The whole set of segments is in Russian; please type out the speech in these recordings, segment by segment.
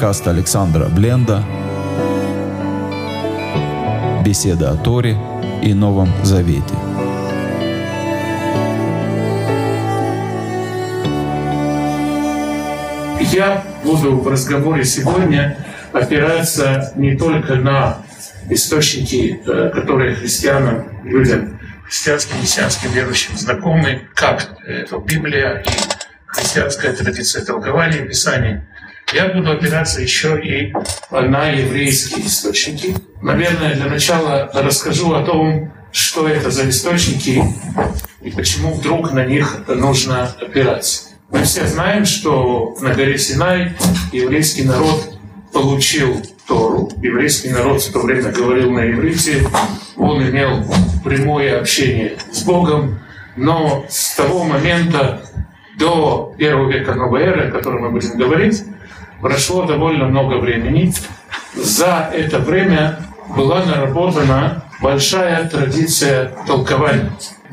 подкаст Александра Бленда «Беседа о Торе и Новом Завете». Я буду в разговоре сегодня опираться не только на источники, э, которые христианам, людям, христианским, мессианским верующим знакомы, как это Библия и христианская традиция толкования Писания. Я буду опираться еще и на еврейские источники. Наверное, для начала расскажу о том, что это за источники и почему вдруг на них нужно опираться. Мы все знаем, что на горе Синай еврейский народ получил Тору. Еврейский народ в то время говорил на иврите, он имел прямое общение с Богом, но с того момента до первого века новой эры, о котором мы будем говорить, прошло довольно много времени. За это время была наработана большая традиция толкования.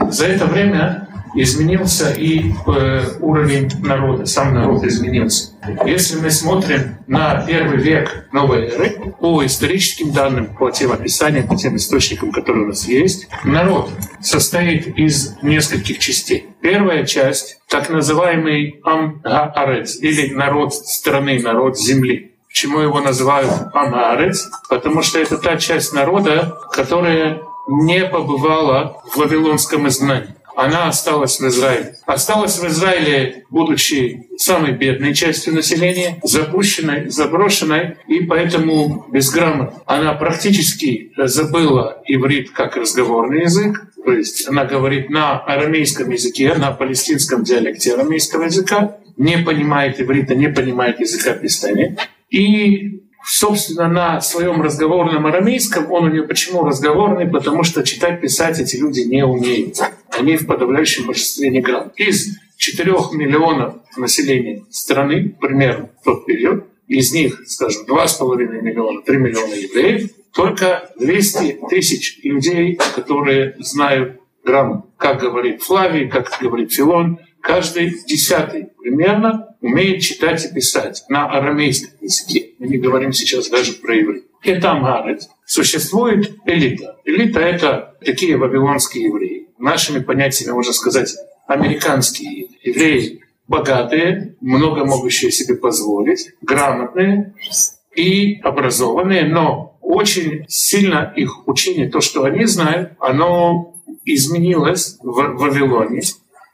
За это время изменился и э, уровень народа, сам народ изменился. Если мы смотрим на первый век новой эры, по историческим данным, по тем описаниям, по тем источникам, которые у нас есть, народ состоит из нескольких частей. Первая часть — так называемый Ам-Аарец, или народ страны, народ земли. Почему его называют Ам-Аарец? Потому что это та часть народа, которая не побывала в вавилонском изгнании она осталась в Израиле. Осталась в Израиле, будучи самой бедной частью населения, запущенной, заброшенной и поэтому безграмотной. Она практически забыла иврит как разговорный язык, то есть она говорит на арамейском языке, на палестинском диалекте арамейского языка, не понимает иврита, не понимает языка Писания. И собственно, на своем разговорном арамейском, он у нее почему разговорный? Потому что читать, писать эти люди не умеют. Они в подавляющем большинстве не грамотны. Из 4 миллионов населения страны, примерно в тот период, из них, скажем, 2,5 миллиона, 3 миллиона евреев, только 200 тысяч людей, которые знают грамоту. Как говорит Флавий, как говорит Филон, каждый десятый примерно умеет читать и писать на арамейском языке. Мы не говорим сейчас даже про иврит. И там. Существует элита. Элита — это такие вавилонские евреи. Нашими понятиями можно сказать американские евреи. Богатые, много могущие себе позволить, грамотные и образованные, но очень сильно их учение, то, что они знают, оно изменилось в Вавилоне,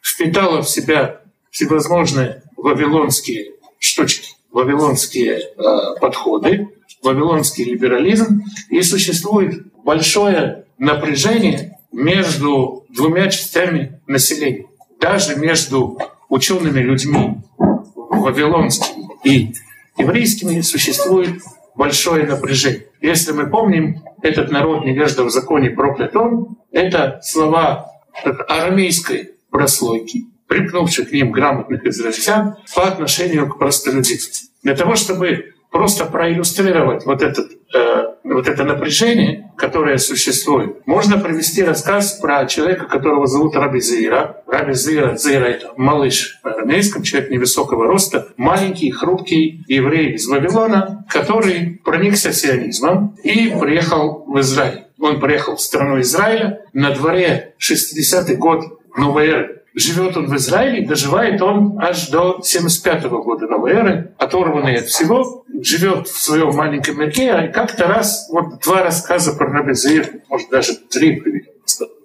впитало в себя всевозможные вавилонские штучки, вавилонские э, подходы, вавилонский либерализм, и существует большое напряжение между двумя частями населения, даже между учеными людьми вавилонскими и еврейскими существует большое напряжение. Если мы помним, этот народ невежда в законе проклят он, это слова арамейской прослойки, припнувших к ним грамотных израильтян по отношению к простолюдинам. Для того, чтобы просто проиллюстрировать вот, этот, э, вот это напряжение, которое существует, можно привести рассказ про человека, которого зовут Раби Зира. Раби Зира, Зира — это малыш на арамейском, человек невысокого роста, маленький, хрупкий еврей из Вавилона, который проникся сионизмом и приехал в Израиль. Он приехал в страну Израиля на дворе 60-й год новой эры. Живет он в Израиле, доживает он аж до 75 -го года новой эры, оторванный от всего, живет в своем маленьком мирке, а как-то раз, вот два рассказа про Раби Заир, может даже три приведем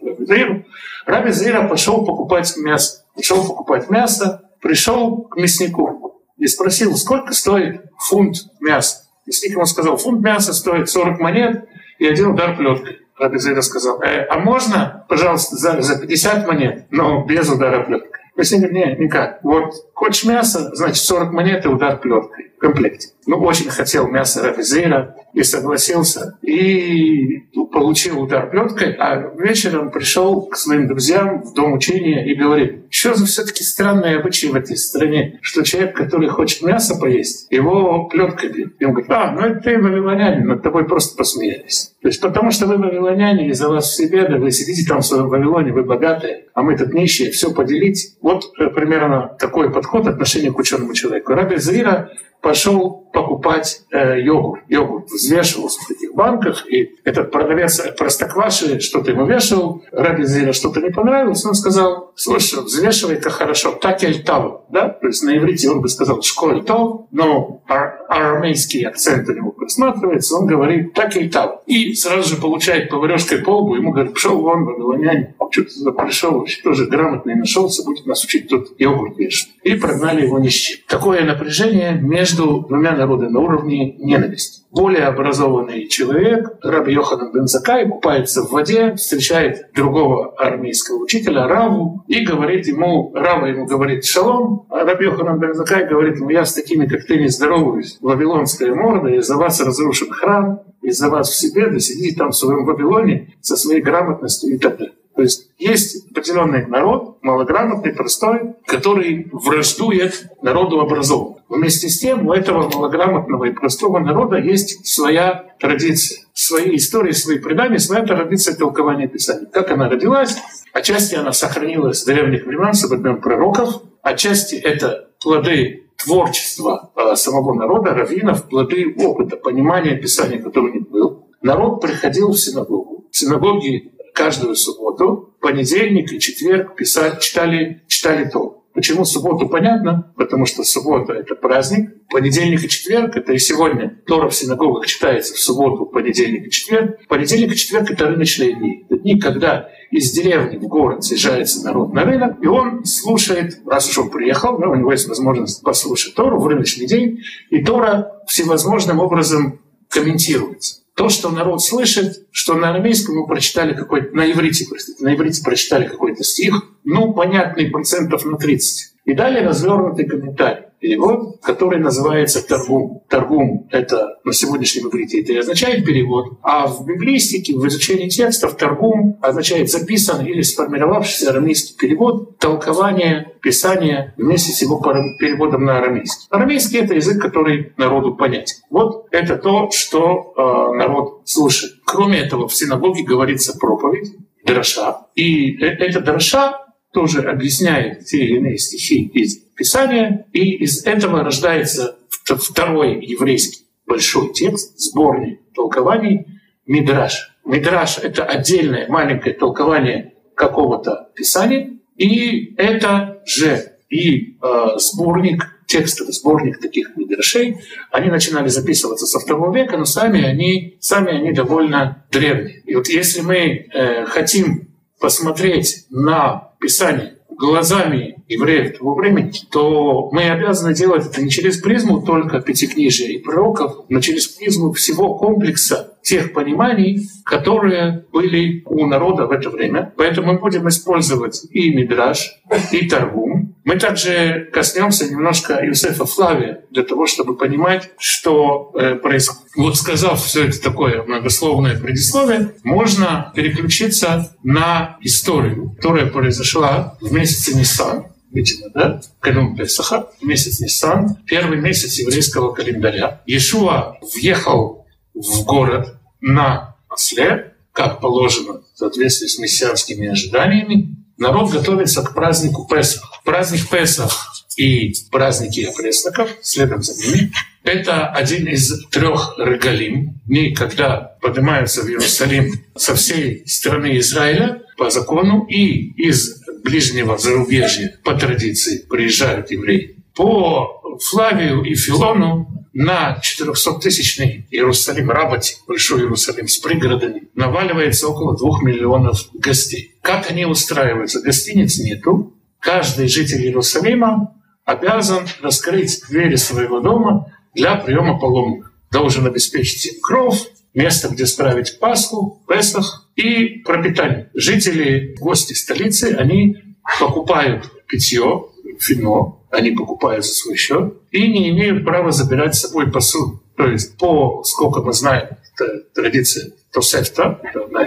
Раби Заиру. Раби Заира пошел покупать мясо. Пошел покупать мясо, пришел к мяснику и спросил, сколько стоит фунт мяса. Мясник ему сказал, фунт мяса стоит 40 монет и один удар плеткой. Рабизейда сказал, э, а можно, пожалуйста, за, за 50 монет, но без удара плеткой? Если не, никак. Вот хочешь мясо, значит 40 монет и удар плеткой в комплекте. Ну, очень хотел мясо Рабизейра и согласился. И получил удар плеткой, а вечером пришел к своим друзьям в дом учения и говорит, что за все-таки странные обычаи в этой стране, что человек, который хочет мясо поесть, его плеткой бьют. И он говорит, а, ну это ты вавилонянин, над тобой просто посмеялись. То есть потому что вы вавилоняне, из-за вас все беды, вы сидите там в своем Вавилоне, вы богатые, а мы тут нищие, все поделить. Вот э, примерно такой подход отношения к ученому человеку. Раби Зира пошел покупать э, йогурт. Йогурт взвешивался в таких банках, и этот продавец простокваши что-то ему вешал, Раби Зира что-то не понравилось, он сказал, слушай, взвешивай-ка хорошо, так и тав, да? То есть на иврите он бы сказал школь тав, но ар- армейский акцент у него просматривается, он говорит так и тав. И сразу же получает поварешкой по лбу, ему говорят, пошел вон, вавилоняне, что-то пришел, вообще тоже грамотный нашелся, будет нас учить тут йогурт вешать. И прогнали его ни. Такое напряжение между двумя народами на уровне ненависти. Более образованный человек, Раби Йоханан бен Закай, купается в воде, встречает другого армейского учителя, Раву, и говорит ему, Рава ему говорит «Шалом», а Раби Йоханан бен Закай говорит ему «Я с такими, как ты, не здороваюсь, вавилонская морда, из-за вас разрушен храм, из-за вас в себе, да сиди там в своем Вавилоне со своей грамотностью и так далее». То есть есть определенный народ, малограмотный, простой, который враждует народу образованному. Вместе с тем у этого малограмотного и простого народа есть своя традиция, свои истории, свои предания, своя традиция толкования Писания. Как она родилась? Отчасти она сохранилась с древних времен, со времен пророков, отчасти это плоды творчества э, самого народа, раввинов, плоды опыта, понимания Писания, который не был. Народ приходил в синагогу. В синагоге каждую субботу, понедельник и четверг писали, читали, читали то. Почему субботу понятно? Потому что суббота — это праздник, понедельник и четверг — это и сегодня Тора в синагогах читается в субботу, понедельник и четверг. Понедельник и четверг — это рыночные дни. Это дни, когда из деревни в город съезжается народ на рынок, и он слушает, раз уж он приехал, да, у него есть возможность послушать Тору в рыночный день, и Тора всевозможным образом комментируется то, что народ слышит, что на арамейском мы прочитали какой-то, на иврите, простите, на иврите прочитали какой-то стих, ну, понятный процентов на 30. И далее развернутый комментарий перевод, который называется торгум. Торгум — это на сегодняшнем иврите это и означает перевод, а в библистике, в изучении текстов торгум означает записан или сформировавшийся арамейский перевод, толкование Писания вместе с его переводом на арамейский. Арамейский — это язык, который народу понятен. Вот это то, что э, народ слушает. Кроме этого, в синагоге говорится проповедь, дроша. И э, эта дроша тоже объясняет те или иные стихи из Писания, и из этого рождается второй еврейский большой текст, сборник толкований Мидраш. Мидраш — это отдельное маленькое толкование какого-то Писания, и это же и э, сборник текстов, сборник таких мидрашей, они начинали записываться со второго века, но сами они, сами они довольно древние. И вот если мы э, хотим посмотреть на Писание глазами евреев того времени, то мы обязаны делать это не через призму только пятикнижия и пророков, но через призму всего комплекса тех пониманий, которые были у народа в это время. Поэтому мы будем использовать и Мидраш, и Таргум, мы также коснемся немножко Юсефа Флавия для того, чтобы понимать, что э, происходит. Вот сказав все это такое многословное предисловие, можно переключиться на историю, которая произошла в месяце Ниссан, видимо, да, канун Песаха, месяц Ниссан, первый месяц еврейского календаря. Иешуа въехал в город на осле, как положено в соответствии с мессианскими ожиданиями, народ готовится к празднику Песах. Праздник Песах и праздники опресноков, следом за ними, это один из трех регалим, дней, когда поднимаются в Иерусалим со всей страны Израиля по закону и из ближнего зарубежья по традиции приезжают евреи. По Флавию и Филону на 400-тысячный Иерусалим, Рабати, Большой Иерусалим с пригородами, наваливается около двух миллионов гостей. Как они устраиваются? Гостиниц нету. Каждый житель Иерусалима обязан раскрыть двери своего дома для приема паломников. Должен обеспечить им кров, место, где справить Пасху, Песах и пропитание. Жители, гости столицы, они покупают питье, вино, они покупают за свой счет и не имеют права забирать с собой посуду. То есть, по, сколько мы знаем, это традиция Тосефта, это одна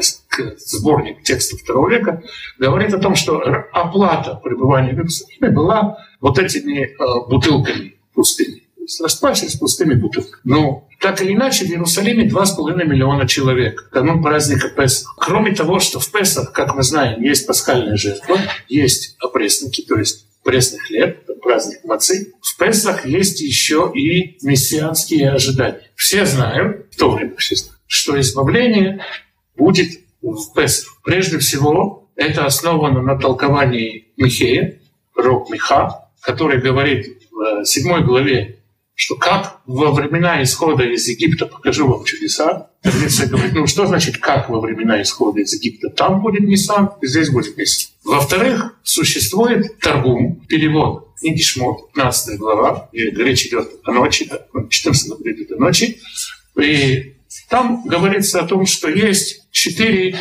сборник текстов второго века, говорит о том, что оплата пребывания в Иерусалиме была вот этими э, бутылками пустыми. То есть расплачивались пустыми бутылками. Но так или иначе, в Иерусалиме 2,5 миллиона человек. Канун праздника Песах. Кроме того, что в Песах, как мы знаем, есть пасхальная жертва, есть опресники, то есть пресный хлеб, праздник мацы. В Песах есть еще и мессианские ожидания. Все знают, в то время все знают, что избавление будет в Песах. Прежде всего, это основано на толковании Михея, Рок Миха, который говорит в седьмой главе что как во времена исхода из Египта покажу вам чудеса. Традиция говорит, ну что значит как во времена исхода из Египта? Там будет Нисан, здесь будет Нисан. Во-вторых, существует торгум, перевод книги Шмот, 15 глава, где речь идет о ночи, да, 14 глава идет о ночи. И там говорится о том, что есть четыре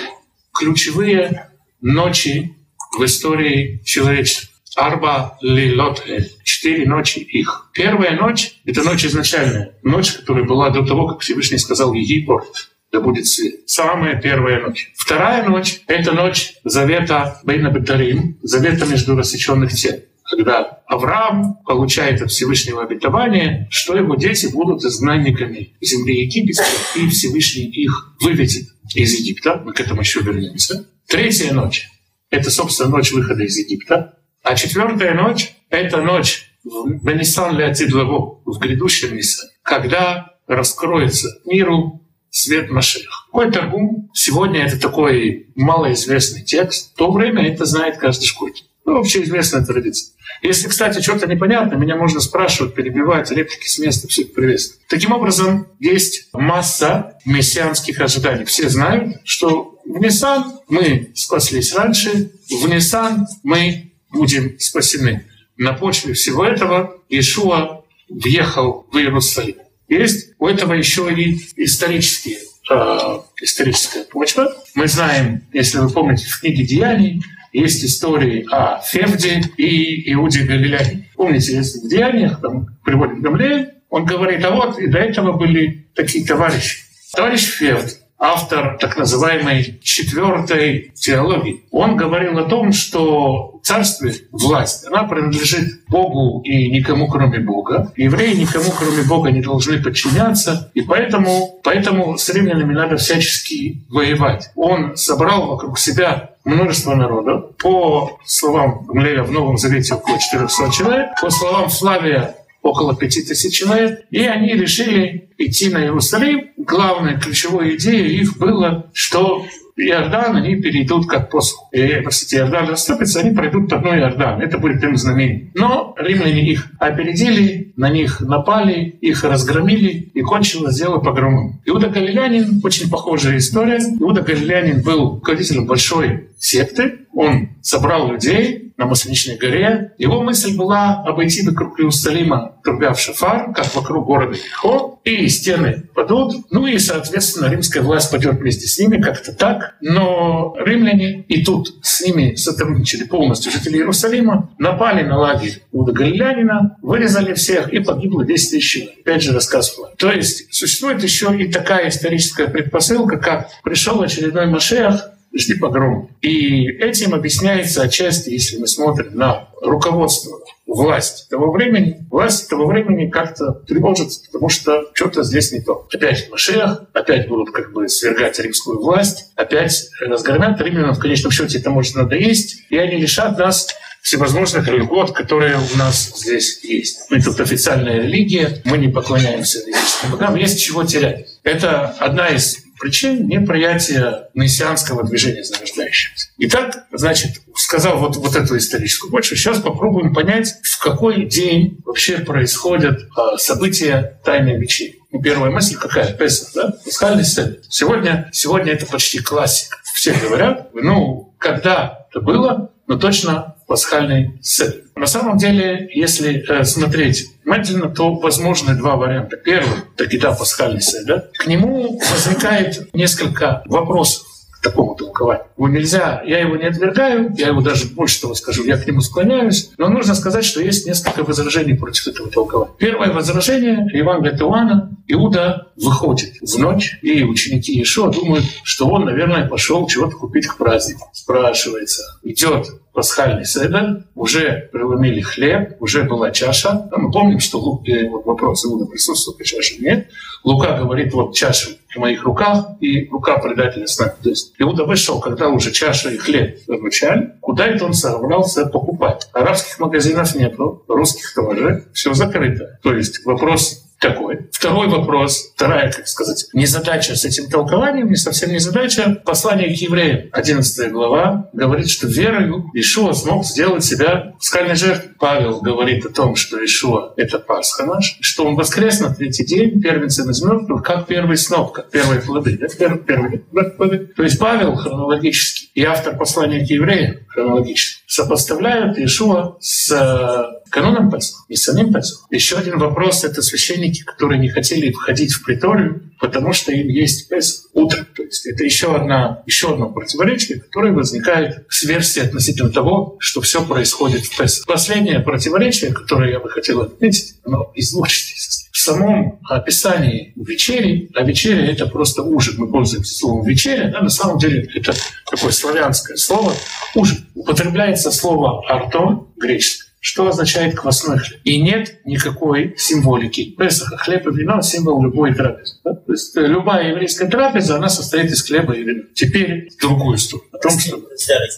ключевые ночи в истории человечества. Арба лилот четыре ночи их. Первая ночь — это ночь изначальная, ночь, которая была до того, как Всевышний сказал Египет, да будет свет. Самая первая ночь. Вторая ночь — это ночь завета Бейна Бетарим, завета между рассеченных тел когда Авраам получает от Всевышнего обетование, что его дети будут изгнанниками земли египетской, и Всевышний их выведет из Египта. Мы к этому еще вернемся. Третья ночь — это, собственно, ночь выхода из Египта. А четвертая ночь — это ночь в Бенисан Леотидлаву, в грядущем Нисан, когда раскроется миру свет Машех. Какой торгум? Сегодня это такой малоизвестный текст. В то время это знает каждый школьник. Ну, общеизвестная традиция. Если, кстати, что-то непонятно, меня можно спрашивать, перебивать, реплики с места, все это приветствую. Таким образом, есть масса мессианских ожиданий. Все знают, что в Ниссан мы спаслись раньше, в Ниссан мы будем спасены. На почве всего этого Иешуа въехал в Иерусалим. Есть у этого еще и исторические, э, историческая почва. Мы знаем, если вы помните, в книге «Деяний» есть истории о Февде и Иуде Галилеяне. Помните, если в «Деяниях» там приводит Гамлея, он говорит, а вот и до этого были такие товарищи. Товарищ Февд автор так называемой четвертой теологии. Он говорил о том, что царствие, власть, она принадлежит Богу и никому, кроме Бога. Евреи никому, кроме Бога, не должны подчиняться, и поэтому, поэтому с римлянами надо всячески воевать. Он собрал вокруг себя множество народов. По словам Гмлея в Новом Завете около 400 человек, по словам Флавия около пяти тысяч человек, и они решили идти на Иерусалим. Главная ключевая идея их была, что Иордан они перейдут как посох. И, простите, Иордан расступится, они пройдут одно Иордан. Это будет им знамение. Но римляне их опередили, на них напали, их разгромили, и кончилось дело погромом. Иуда Галилянин, очень похожая история. Иуда Галилянин был руководителем большой секты. Он собрал людей, на Масленичной горе. Его мысль была обойти вокруг Иерусалима, трубя в шафар, как вокруг города Ихо, и стены падут. Ну и, соответственно, римская власть пойдет вместе с ними, как-то так. Но римляне и тут с ними сотрудничали полностью жители Иерусалима, напали на лагерь Уда Галилянина, вырезали всех, и погибло 10 тысяч. Опять же рассказ. То есть существует еще и такая историческая предпосылка, как пришел очередной Машех, жди погром. И этим объясняется отчасти, если мы смотрим на руководство власти того времени, власть того времени как-то тревожится, потому что что-то здесь не то. Опять Машех, опять будут как бы свергать римскую власть, опять разгромят римлянам, в конечном счете это может надоесть, и они лишат нас всевозможных льгот, которые у нас здесь есть. Мы тут официальная религия, мы не поклоняемся языческим богам, есть чего терять. Это одна из причин неприятия мессианского движения зарождающегося. Итак, значит, сказал вот, вот эту историческую почву, сейчас попробуем понять, в какой день вообще происходят э, события Тайной. Ну, первая мысль какая? Песах, да? Пасхальный седер. Сегодня, сегодня это почти классика. Все говорят, ну, когда это было, но точно пасхальный седер. На самом деле, если э, смотреть внимательно, то возможны два варианта. Первый — еда пасхальный седер. К нему возникает несколько вопросов такому толкованию. Его нельзя, я его не отвергаю, я его даже больше того скажу, я к нему склоняюсь, но нужно сказать, что есть несколько возражений против этого толкования. Первое возражение Евангелия Иоанна, Иуда выходит в ночь, и ученики Иешуа думают, что он, наверное, пошел чего-то купить к празднику. Спрашивается, идет пасхальный седер, уже преломили хлеб, уже была чаша. Мы помним, что Лук, вот вопрос, Иуда присутствует при чаше нет. Лука говорит, вот чаша в моих руках, и рука предателя с нами. То есть Иуда вышел, когда уже чаша и хлеб вручали, куда это он собрался покупать. Арабских магазинов нет, русских тоже, все закрыто. То есть вопрос такой. Второй вопрос, вторая, как сказать, незадача с этим толкованием, не совсем незадача. Послание к евреям, 11 глава, говорит, что верою Ишуа смог сделать себя скальной жертвой. Павел говорит о том, что Ишуа — это Пасха наш, что он воскрес на третий день, первенцем из мертвых, как первый сноп, как первые плоды. Да? Первые, первые плоды. То есть Павел хронологически и автор послания к евреям хронологически сопоставляют Иешуа с э, каноном Песах самим Песах. Еще один вопрос — это священники, которые не хотели входить в приторию, потому что им есть Песах утром. То есть это еще, одна, еще одно противоречие, которое возникает с версией относительно того, что все происходит в Песах. Последнее противоречие, которое я бы хотел отметить, оно из двух частей в самом описании вечери, а вечеря — это просто ужин. Мы пользуемся словом «вечеря», да, на самом деле это такое славянское слово. Ужин. Употребляется слово «арто» греческое что означает квасной хлеб. И нет никакой символики. Песаха, хлеб и вино — символ любой трапезы. Да? То есть э, любая еврейская трапеза, она состоит из хлеба и вина. Теперь другую сторону. О том, что... То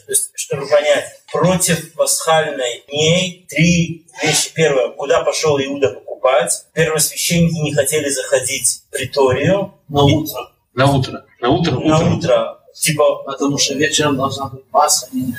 есть, чтобы понять, против пасхальной дней три вещи. Первое, куда пошел Иуда покупать. Первосвященники не хотели заходить в приторию. На утро. На утро. На утро. На утро. Типа... Потому что вечером должна быть они не.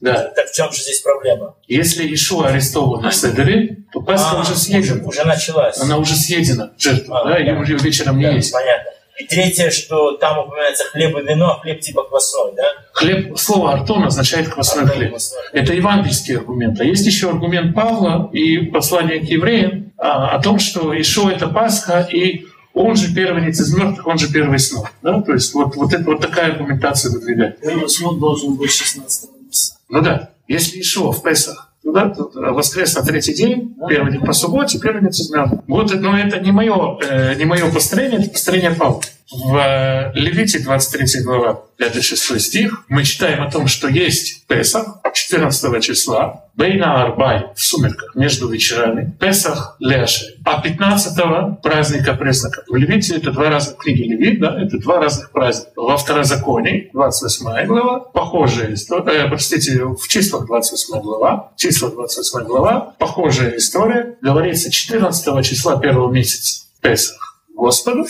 Да. Так в чем же здесь проблема? Если Ишуа арестован на Седере, то Пасха а, уже съедена. Уже, уже началась. Она уже съедена, жертва, а, да, ее уже вечером да, не есть. Понятно. И третье, что там упоминается хлеб и вино, а хлеб типа квасной, да? Хлеб, слово «артон» означает квасной артон, хлеб. Квасной. Это евангельский аргумент. А есть еще аргумент Павла и послание к евреям а, о том, что Ишуа — это Пасха, и он же первенец из мертвых, он же первый снов. Да? То есть вот, вот, это, вот такая аргументация выдвигает. Первый снов должен быть 16 месяца. Ну да. Если Ишуа в Песах ну да, воскрес на третий день, первый день по субботе, первый день из Вот, но это не мое, э, не мое построение, это построение Павла. В э, Левите 23 глава, 5-6 стих, мы читаем о том, что есть Песах 14 числа, Бейна Арбай в сумерках между вечерами, Песах Леши, а 15 праздника пресноков. В Левите это два разных книги Левит, да, это два разных праздника. Во Второзаконии, 28 глава, похожая история, э, простите, в числах 28 глава, числа 28 глава, похожая история, говорится 14 числа первого месяца Песах Господу,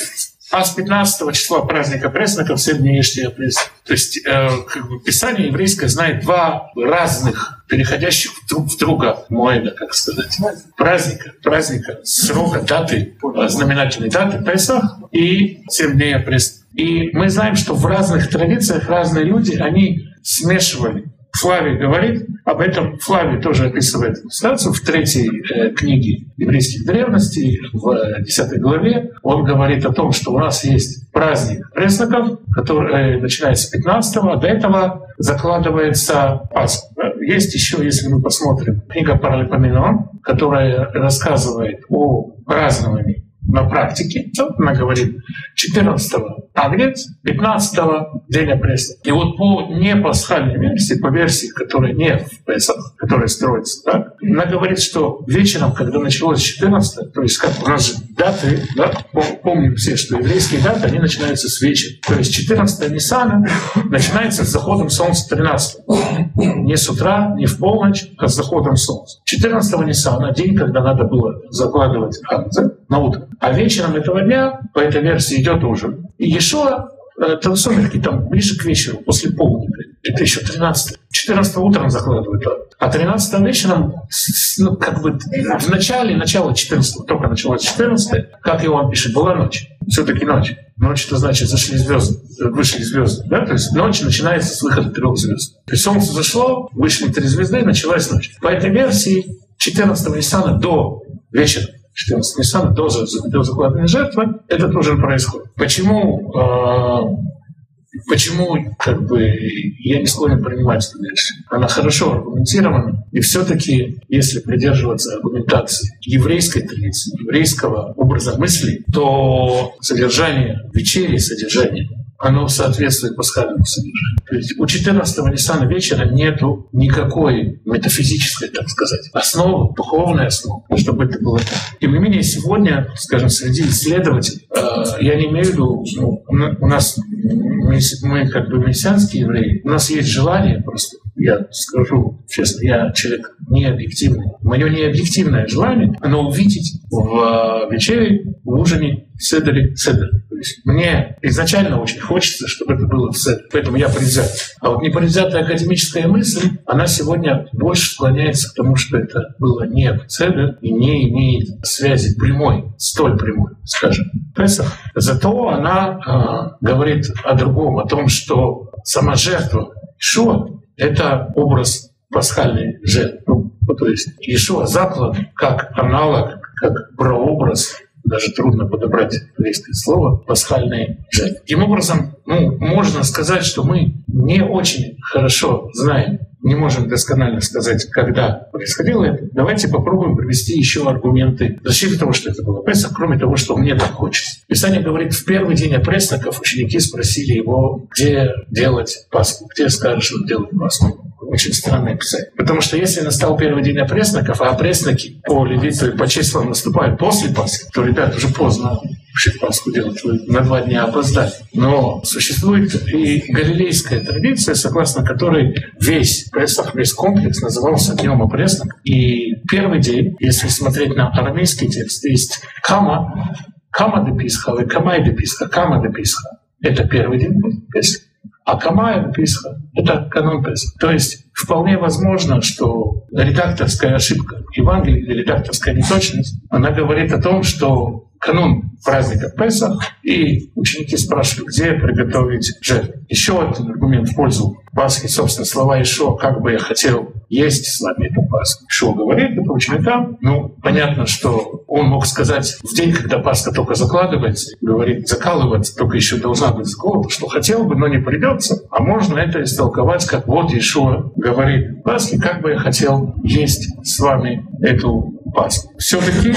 а с 15 числа праздника пресноков все дни преснок. То есть э, как бы Писание еврейское знает два разных, переходящих друг в друга моэда, как сказать, праздника, праздника, срока, даты, знаменательной даты Песах и 7 дней преснок. И мы знаем, что в разных традициях разные люди, они смешивали Флавий говорит, об этом Флавий тоже описывает ситуацию в третьей э, книге еврейских древностей, в э, десятой главе. Он говорит о том, что у нас есть праздник пресноков, который э, с 15 а до этого закладывается Пасха. Есть еще, если мы посмотрим, книга Паралипоменон, которая рассказывает о праздновании на практике. Она говорит 14-го агнец, 15-го день опресника. И вот по не пасхальной версии, по версии, которая не в Песах, которая строится так, она говорит, что вечером, когда началось 14 то есть как у нас же даты, да, помним все, что еврейские даты, они начинаются с вечера. То есть 14 Ниссана начинается с заходом солнца 13 Не с утра, не в полночь, а с заходом солнца. 14 Ниссана, день, когда надо было закладывать ханза на утро. А вечером этого дня, по этой версии, идет ужин. И Ешуа э, там сумерки, там ближе к вечеру, после полудня. Это еще 13 14 утром закладывают. А 13 вечером, ну, как бы в начале, начало 14 только началось 14 как Иоанн пишет, была ночь. Все-таки ночь. Ночь это значит зашли звезды, вышли звезды. Да? То есть ночь начинается с выхода трех звезд. То есть солнце зашло, вышли три звезды, началась ночь. По этой версии 14 Ниссана до вечера 14 Ниссана до, до закладывания жертвы, это тоже происходит. Почему, э, почему как бы, я не склонен принимать эту версию? Она хорошо аргументирована, и все-таки, если придерживаться аргументации еврейской традиции, еврейского образа мысли, то содержание вечери, содержание оно соответствует пасхальному содержанию. То есть у 14 Ниссана вечера нету никакой метафизической, так сказать, основы, духовной основы, чтобы это было так. Тем не менее, сегодня, скажем, среди исследователей, э, я не имею в виду, ну, у нас мы, как бы мессианские евреи, у нас есть желание просто я скажу честно, я человек не объективный. Мое необъективное желание, оно увидеть в вечере, в ужине, седере, седер. То есть мне изначально очень хочется, чтобы это было в седер. Поэтому я предвзят. А вот непредвзятая академическая мысль, она сегодня больше склоняется к тому, что это было не в седер и не имеет связи прямой, столь прямой, скажем, Песах. Зато она э, говорит о другом, о том, что сама жертва Шо это образ пасхальной жертвы. Ну, то есть Иешуа заклан как аналог, как прообраз даже трудно подобрать еврейское слово, пасхальной жертвы. Таким образом, ну, можно сказать, что мы не очень хорошо знаем, не можем досконально сказать, когда происходило это. Давайте попробуем привести еще аргументы защиты того, что это было Песах, кроме того, что мне так хочется. Писание говорит, в первый день опресноков ученики спросили его, где делать Пасху, где скажешь, что делать Пасху очень странное писание. Потому что если настал первый день опресноков, а опресноки по левиту и по числам наступают после Пасхи, то, ребят, уже поздно вообще делать, вы на два дня опоздали. Но существует и галилейская традиция, согласно которой весь Песах, весь комплекс назывался Днем опреснок. И первый день, если смотреть на арамейский текст, есть Кама, Кама де Писха, или Камай де Писха, Кама де Писха. Это первый день Песха. А Камая Писха — это канон Песха. То есть вполне возможно, что редакторская ошибка Евангелия редакторская неточность, она говорит о том, что канун праздника Песах, и ученики спрашивают, где приготовить жертву. Еще один аргумент в пользу Пасхи, собственно, слова еще, как бы я хотел есть с вами эту Пасху. Что говорит это ученикам? Ну, понятно, что он мог сказать в день, когда Пасха только закладывается, говорит, закалывается, только еще должна быть заколота, что хотел бы, но не придется. А можно это истолковать, как вот Ишуа говорит Пасхи, как бы я хотел есть с вами эту Пасху. Все-таки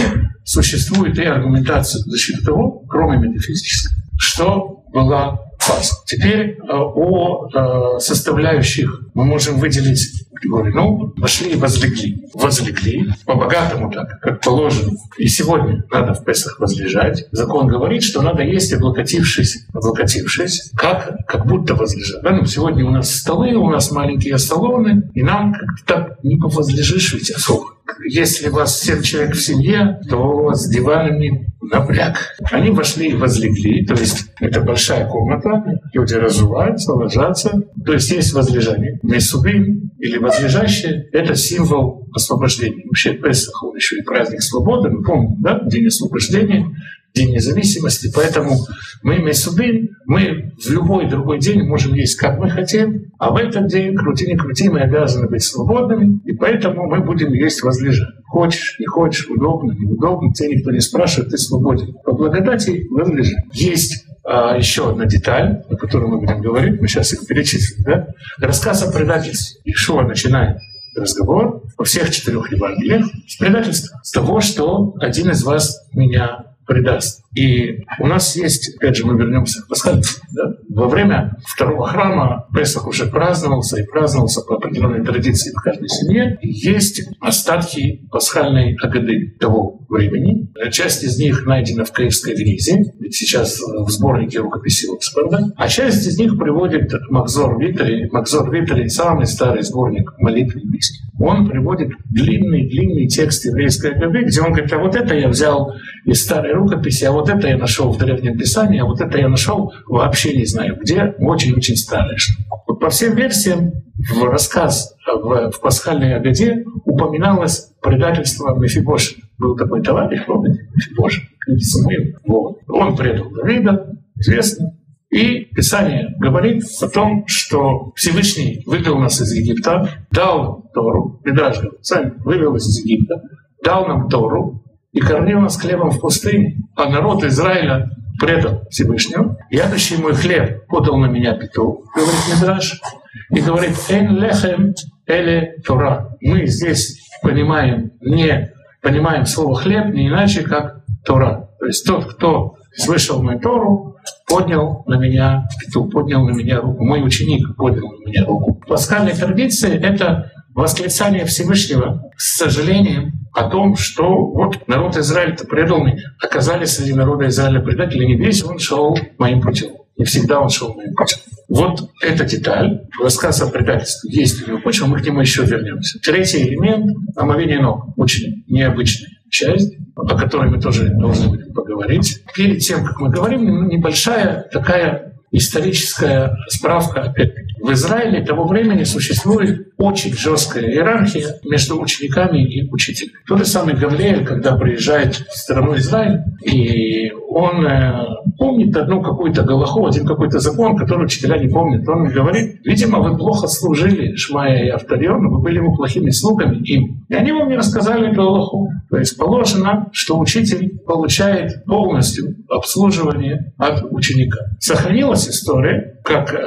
существует и аргументация защиты того, кроме метафизической, что была Пасха. Теперь э, о э, составляющих мы можем выделить категории. Ну, пошли и возлегли. Возлегли по-богатому так, как положено. И сегодня надо в Песах возлежать. Закон говорит, что надо есть, облокотившись, облокотившись, как, как будто возлежать. Да, ну, сегодня у нас столы, у нас маленькие столовые, и нам как-то так не повозлежишь ведь особо. Если у вас семь человек в семье, то с диванами напряг. Они вошли и возлегли, то есть это большая комната, люди разуваются, ложатся, то есть есть возлежание. Месубим или возлежащее — это символ освобождения. Вообще Песах, еще и праздник свободы, мы помним, да, день освобождения, День независимости, поэтому мы Месубим, мы в любой другой день можем есть как мы хотим, а в этот день, крути не крути, мы обязаны быть свободными, и поэтому мы будем есть возлежать. Хочешь, не хочешь, удобно, неудобно, тебя никто не спрашивает, ты свободен. По благодати возлежать. Есть а, еще одна деталь, о которой мы будем говорить, мы сейчас их перечислим. Да? Рассказ о предательстве. Ишуа начинает разговор во всех четырех Евангелиях с предательства, с того, что один из вас меня предаст. И у нас есть, опять же, мы вернемся к Пасхаль, да? во время второго храма Песах уже праздновался и праздновался по определенной традиции в каждой семье. Есть остатки пасхальной агады того времени. Часть из них найдена в Киевской Гризе, ведь сейчас в сборнике рукописи Оксфорда. А часть из них приводит Макзор Витри. Макзор Витри — самый старый сборник молитв еврейских. Он приводит длинный-длинный текст еврейской агады, где он говорит, а вот это я взял из старой рукописи, а вот это я нашел в Древнем Писании, а вот это я нашел вообще не знаю где, очень-очень старое. Вот по всем версиям в рассказ в, в пасхальной Агаде упоминалось предательство Мефибоша. Был такой товарищ, помните, Мефибош, Самуил. Вот. Он предал Давида, известно. И Писание говорит о том, что Всевышний вывел нас из Египта, дал Тору, и даже сами вывел нас из Египта, дал нам Тору и кормил нас хлебом в пустыне, а народ Израиля предал Всевышнего, ядущий мой хлеб подал на меня петух, говорит Мидраш, и говорит, «Эн лехем эле Тора». Мы здесь понимаем, не понимаем слово «хлеб» не иначе, как Тора. То есть тот, кто слышал мою Тору, поднял на меня, поднял на меня руку. Мой ученик поднял на меня руку. Пасхальная традиция — это восклицание Всевышнего с сожалением о том, что вот народ Израиля-то предал меня, оказались среди народа Израиля предатели, не весь он шел моим путем. Не всегда он шел моим путем. Вот эта деталь, рассказ о предательстве, есть у него почва, мы к нему еще вернемся. Третий элемент — омовение ног, очень необычная часть, о которой мы тоже должны поговорить. Перед тем, как мы говорим, небольшая такая историческая справка, опять в Израиле того времени существует очень жесткая иерархия между учениками и учителями. Тот же самый Гамлеэль, когда приезжает в страну Израиль, и он э, помнит одну какую-то галаху, один какой-то закон, который учителя не помнят. Он говорит, видимо, вы плохо служили Шмая и Автариону, вы были ему плохими слугами им. И они вам не рассказали галаху. То есть положено, что учитель получает полностью обслуживание от ученика. Сохранилась история, как э,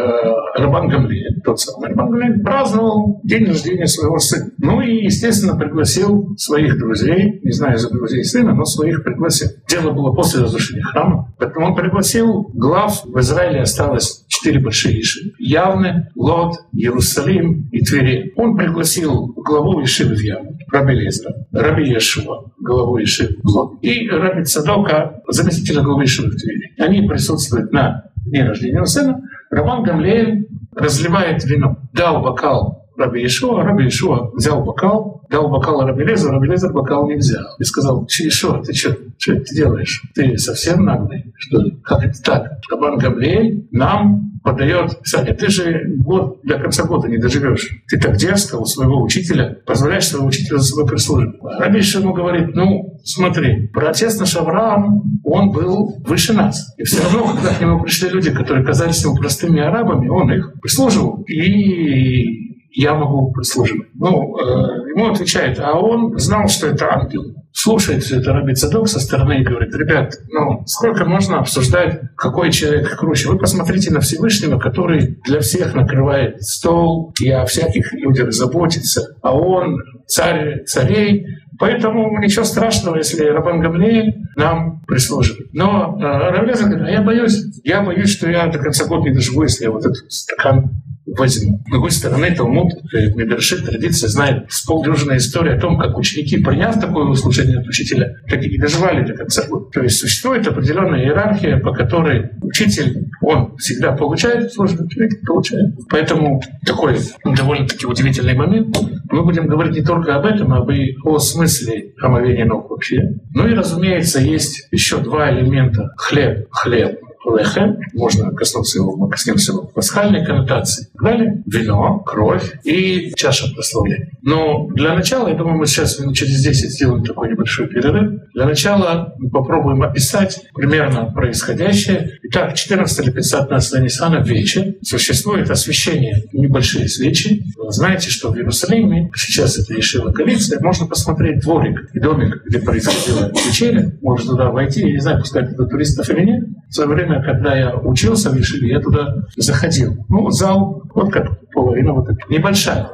Рабан Гамлиэль, тот самый Рабан Гамлиэль, праздновал день рождения своего сына. Ну и, естественно, пригласил своих друзей, не знаю за друзей сына, но своих пригласил. Дело было после разрушения храма. Поэтому он пригласил глав. В Израиле осталось четыре большие Иши. Явны, Лод, Иерусалим и Твери. Он пригласил главу Ишивы в Явну, Раби Лезра, Раби Ешуа, главу Ишивы в Лод, и Раби Цадока, заместителя главы Ишивы в Твери. Они присутствуют на дне рождения сына. Роман Гамлеев разливает вино. Дал бокал Раби Ишуа, Раби Ишуа взял бокал, дал бокал Раби Лезер, Раби Лезер бокал не взял. И сказал, Ишуа, ты что, что ты делаешь? Ты совсем наглый, что ли? Как это так? Рабан Гамлеев нам подает Саня, ты же год до конца года не доживешь. Ты так дерзко у своего учителя, позволяешь своего учителя за собой прислуживать. Раби ему говорит, ну, смотри, протест наш Авраам, он был выше нас. И все равно, когда к нему пришли люди, которые казались ему простыми арабами, он их прислуживал. И я могу прислуживать. Ну, э, ему отвечает, а он знал, что это ангел. Слушает все это Раби Цадок со стороны и говорит, ребят, ну, сколько можно обсуждать, какой человек круче? Вы посмотрите на Всевышнего, который для всех накрывает стол и о всяких людях заботится, а он царь царей, Поэтому ничего страшного, если Рабан Гамлеев нам прислуживает. Но э, Равлеза говорит, а я боюсь, я боюсь, что я до конца года не доживу, если я вот этот стакан. С другой стороны, Талмуд, э, Медершит, традиция знает с полдюжины истории о том, как ученики, приняв такое услышание от учителя, так и не доживали до конца года. То есть существует определенная иерархия, по которой учитель, он всегда получает службу, получает. Поэтому такой довольно-таки удивительный момент. Мы будем говорить не только об этом, а и о смысле омовения ног вообще. Ну и, разумеется, есть еще два элемента. Хлеб, хлеб лехем, можно коснуться его, мы коснемся его пасхальной коннотации, далее вино, кровь и чаша прославления. Но для начала, я думаю, мы сейчас через 10 сделаем такой небольшой перерыв. Для начала мы попробуем описать примерно происходящее. Итак, 14 или 15 Ниссана вечер существует освещение, небольшие свечи. Вы знаете, что в Иерусалиме, сейчас это решила коалиция, можно посмотреть дворик и домик, где происходила вечеря. Можно туда войти, я не знаю, пускать туда туристов или нет. В свое время, когда я учился в Ешиве, я туда заходил. Ну, зал, вот как половина вот так, небольшая.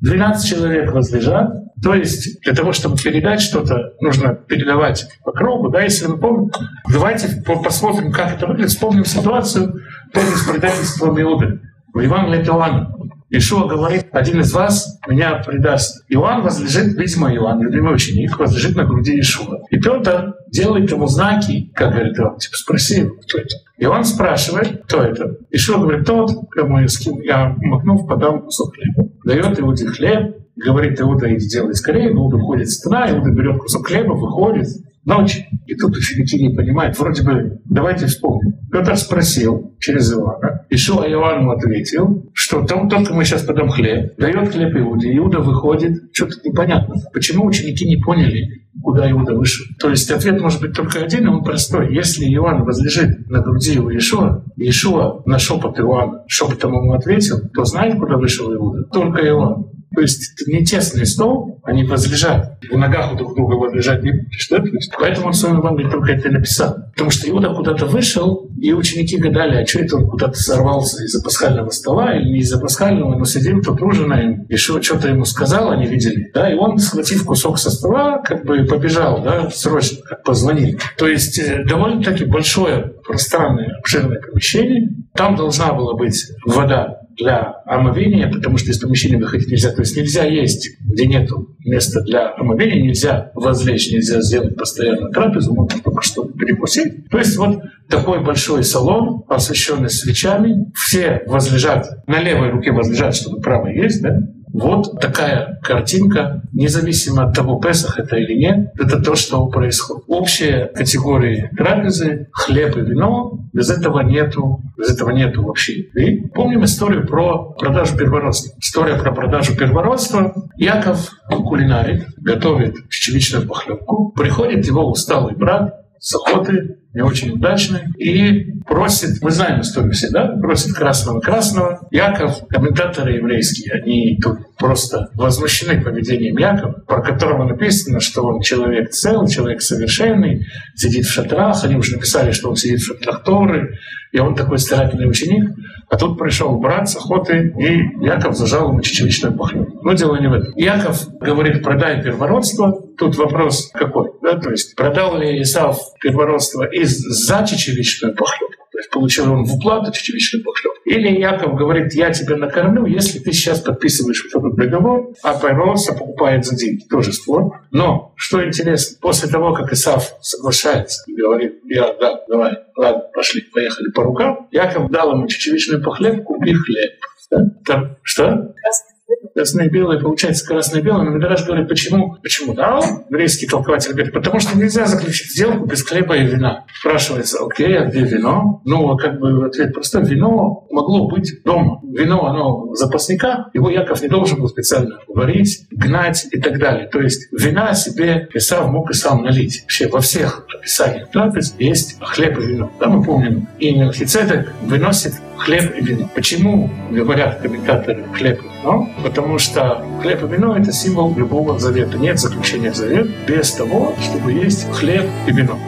12 человек возлежат, то есть для того, чтобы передать что-то, нужно передавать по кругу. Да, если вы помните, давайте посмотрим, как это выглядит, вспомним ситуацию помните с предательством Иуды. В Евангелии Иоанна. Ишуа говорит, один из вас меня предаст. Иоанн возлежит, видимо, Иоанн, любимый ученик, возлежит на груди Ишуа. И Петр делает ему знаки, как говорит он, типа, спроси, кто это. И он спрашивает, кто это. Ишуа говорит, тот, кому я, скину, я макнув, подам кусок хлеба. Дает Иуде хлеб, говорит, Иуда, иди делай скорее, Иуда уходит с стена, Иуда берет кусок хлеба, выходит, ночь. И тут ученики не понимают, вроде бы, давайте вспомним. Петр спросил через Иоанна, Ишуа Иоанну ответил, что там только мы сейчас подам хлеб, дает хлеб Иуде, Иуда выходит, что-то непонятно. Почему ученики не поняли, куда Иуда вышел? То есть ответ может быть только один, и он простой. Если Иоанн возлежит на груди у Иешуа, Иешуа на шепот Иоанна шепотом ему ответил, то знает, куда вышел Иуда? Только Иоанн. То есть это не тесный стол, они возлежат. В ногах у друг друга возлежать не будешь. Да? Поэтому он своем Евангелии только это написал. Потому что Иуда куда-то вышел, и ученики гадали, а что это он куда-то сорвался из-за пасхального стола или не из-за пасхального, но сидим тут ужинаем, и что-то ему сказал, они видели. Да? И он, схватив кусок со стола, как бы побежал, да, срочно, как позвонили. То есть э, довольно-таки большое, пространное, обширное помещение. Там должна была быть вода для омовения, потому что из помещения выходить нельзя. То есть нельзя есть, где нет места для омовения, нельзя возлечь, нельзя сделать постоянно трапезу, можно только что перекусить. То есть вот такой большой салон, освещенный свечами, все возлежат, на левой руке возлежат, чтобы правая есть, да? Вот такая картинка, независимо от того, Песах это или нет, это то, что происходит. Общие категории трапезы, хлеб и вино, без этого нету, без этого нету вообще. И помним историю про продажу первородства. История про продажу первородства. Яков кулинарит, готовит пчеличную похлебку. Приходит его усталый брат с охоты, не очень удачный, и просит, мы знаем историю все, да, просит красного-красного. Яков, комментаторы еврейские, они тут просто возмущены поведением Якова, про которого написано, что он человек цел, человек совершенный, сидит в шатрах, они уже написали, что он сидит в шатрах Торы, и он такой старательный ученик, а тут пришел брат с охоты, и Яков зажал ему чечевичную похлебку. Но дело не в этом. Яков говорит, продай первородство. Тут вопрос какой? Да? То есть продал ли Исав первородство из за чечевичную похлебку? То есть получил он в уплату чечевичную похлебку. Или Яков говорит, я тебя накормлю, если ты сейчас подписываешь вот этот договор, а первородство покупает за деньги. Тоже спор. Но, что интересно, после того, как Исав соглашается и говорит, я, да, давай, ладно, пошли, поехали по рукам, Яков дал ему чечевичную похлебку и хлеб. Да? Там, что? Красное белое получается красное белое, но Медраж говорит, почему? Почему? Да, еврейский толкователь говорит, потому что нельзя заключить сделку без хлеба и вина. Спрашивается, окей, а где вино? Ну, как бы ответ простой. Вино могло быть дома. Вино, оно в запасниках, его Яков не должен был специально варить, гнать и так далее. То есть вина себе Исав мог и сам налить. Вообще во всех описаниях трапез есть хлеб и вино. Да, мы помним, и Мелхицедек выносит хлеб и вино. Почему говорят комментаторы хлеб и вино? Потому что хлеб и вино — это символ любого завета. Нет заключения завета без того, чтобы есть хлеб и вино.